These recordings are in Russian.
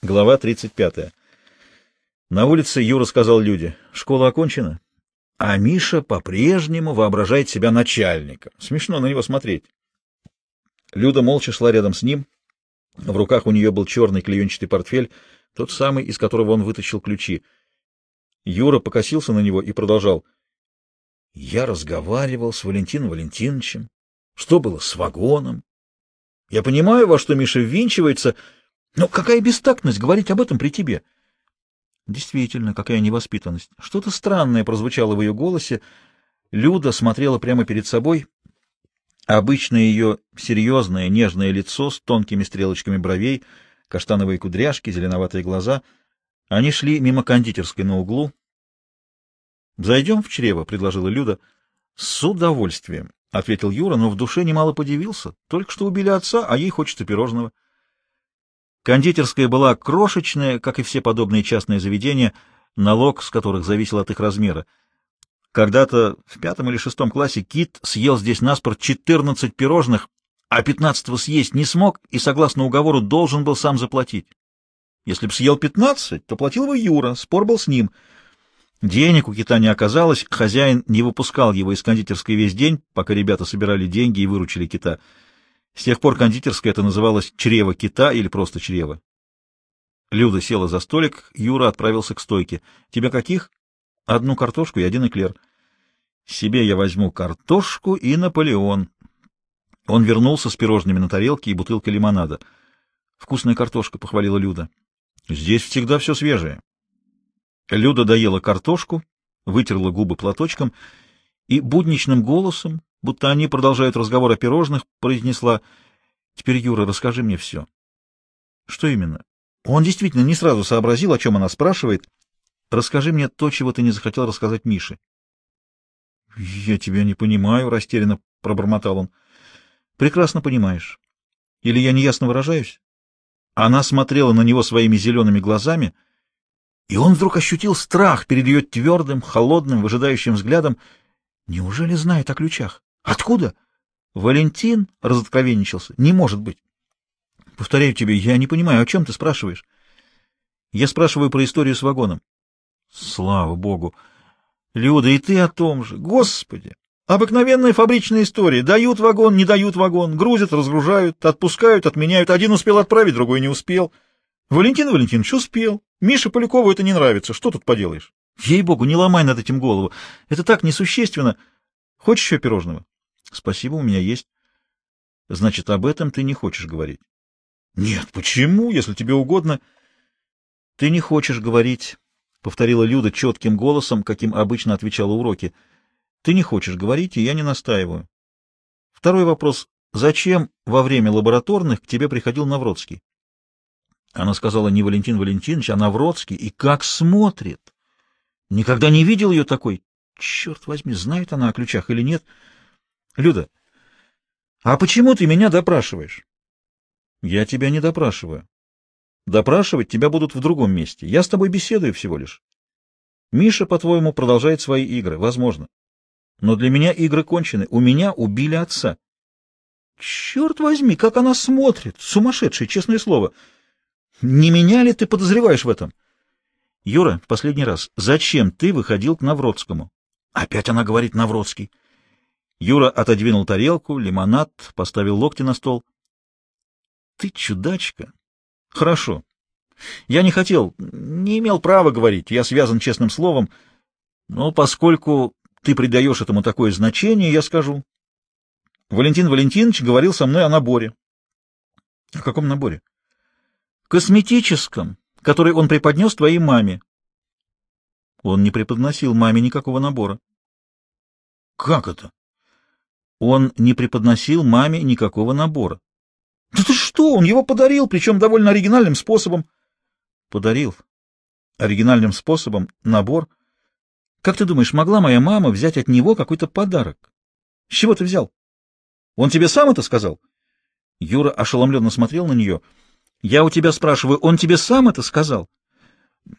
Глава 35. На улице Юра сказал Люде, школа окончена, а Миша по-прежнему воображает себя начальником. Смешно на него смотреть. Люда молча шла рядом с ним. В руках у нее был черный клеенчатый портфель, тот самый, из которого он вытащил ключи. Юра покосился на него и продолжал. Я разговаривал с Валентином Валентиновичем. Что было с вагоном? Я понимаю, во что Миша ввинчивается, — но какая бестактность говорить об этом при тебе? Действительно, какая невоспитанность. Что-то странное прозвучало в ее голосе. Люда смотрела прямо перед собой. Обычное ее серьезное, нежное лицо с тонкими стрелочками бровей, каштановые кудряшки, зеленоватые глаза. Они шли мимо кондитерской на углу. «Зайдем в чрево», — предложила Люда. «С удовольствием», — ответил Юра, но в душе немало подивился. «Только что убили отца, а ей хочется пирожного». Кондитерская была крошечная, как и все подобные частные заведения, налог с которых зависел от их размера. Когда-то в пятом или шестом классе Кит съел здесь наспор 14 пирожных, а пятнадцатого съесть не смог и, согласно уговору, должен был сам заплатить. Если б съел пятнадцать, то платил бы Юра, спор был с ним. Денег у Кита не оказалось, хозяин не выпускал его из кондитерской весь день, пока ребята собирали деньги и выручили Кита — с тех пор кондитерская это называлось «чрево кита» или просто «чрево». Люда села за столик, Юра отправился к стойке. «Тебе каких?» «Одну картошку и один эклер». «Себе я возьму картошку и Наполеон». Он вернулся с пирожными на тарелке и бутылкой лимонада. «Вкусная картошка», — похвалила Люда. «Здесь всегда все свежее». Люда доела картошку, вытерла губы платочком и будничным голосом, будто они продолжают разговор о пирожных, произнесла «Теперь, Юра, расскажи мне все». «Что именно?» Он действительно не сразу сообразил, о чем она спрашивает. «Расскажи мне то, чего ты не захотел рассказать Мише». «Я тебя не понимаю», — растерянно пробормотал он. «Прекрасно понимаешь. Или я неясно выражаюсь?» Она смотрела на него своими зелеными глазами, и он вдруг ощутил страх перед ее твердым, холодным, выжидающим взглядом. Неужели знает о ключах? Откуда? Валентин разоткровенничался. Не может быть. Повторяю тебе, я не понимаю, о чем ты спрашиваешь? Я спрашиваю про историю с вагоном. Слава богу. Люда, и ты о том же. Господи! Обыкновенная фабричная история. Дают вагон, не дают вагон, грузят, разгружают, отпускают, отменяют. Один успел отправить, другой не успел. Валентин Валентинович успел. Мише Полякову это не нравится. Что тут поделаешь? Ей-богу, не ломай над этим голову. Это так несущественно. Хочешь еще пирожного? Спасибо, у меня есть. Значит, об этом ты не хочешь говорить? Нет, почему, если тебе угодно? Ты не хочешь говорить, — повторила Люда четким голосом, каким обычно отвечала уроки. Ты не хочешь говорить, и я не настаиваю. Второй вопрос. Зачем во время лабораторных к тебе приходил Навродский? Она сказала не Валентин Валентинович, а Навродский. И как смотрит! Никогда не видел ее такой. Черт возьми, знает она о ключах или нет? Люда, а почему ты меня допрашиваешь? Я тебя не допрашиваю. Допрашивать тебя будут в другом месте. Я с тобой беседую всего лишь. Миша, по-твоему, продолжает свои игры. Возможно. Но для меня игры кончены. У меня убили отца. Черт возьми, как она смотрит! Сумасшедшая, честное слово. Не меня ли ты подозреваешь в этом? Юра, последний раз, зачем ты выходил к Навродскому? Опять она говорит Навродский. Юра отодвинул тарелку, лимонад, поставил локти на стол. Ты чудачка. Хорошо. Я не хотел, не имел права говорить, я связан честным словом, но поскольку ты придаешь этому такое значение, я скажу. Валентин Валентинович говорил со мной о наборе. О каком наборе? Косметическом, который он преподнес твоей маме. Он не преподносил маме никакого набора. Как это? Он не преподносил маме никакого набора. Да ты что, он его подарил, причем довольно оригинальным способом. Подарил. Оригинальным способом набор. Как ты думаешь, могла моя мама взять от него какой-то подарок? С чего ты взял? Он тебе сам это сказал? Юра ошеломленно смотрел на нее. Я у тебя спрашиваю, он тебе сам это сказал?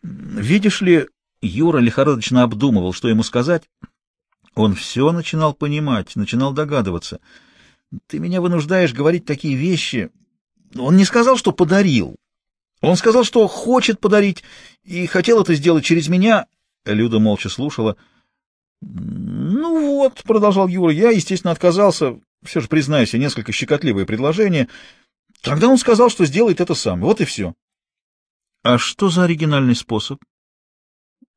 Видишь ли, Юра лихорадочно обдумывал, что ему сказать. Он все начинал понимать, начинал догадываться. Ты меня вынуждаешь говорить такие вещи. Он не сказал, что подарил, Он сказал, что хочет подарить, и хотел это сделать через меня. Люда молча слушала. «Ну вот», — продолжал Юра, — «я, естественно, отказался. Все же, признаюсь, несколько щекотливое предложение. Тогда он сказал, что сделает это сам. Вот и все». «А что за оригинальный способ?»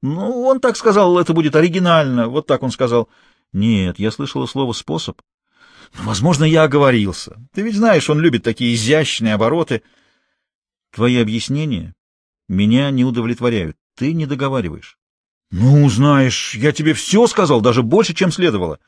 «Ну, он так сказал, это будет оригинально. Вот так он сказал». «Нет, я слышала слово «способ». Возможно, я оговорился. Ты ведь знаешь, он любит такие изящные обороты». Твои объяснения меня не удовлетворяют. Ты не договариваешь. Ну, знаешь, я тебе все сказал, даже больше, чем следовало.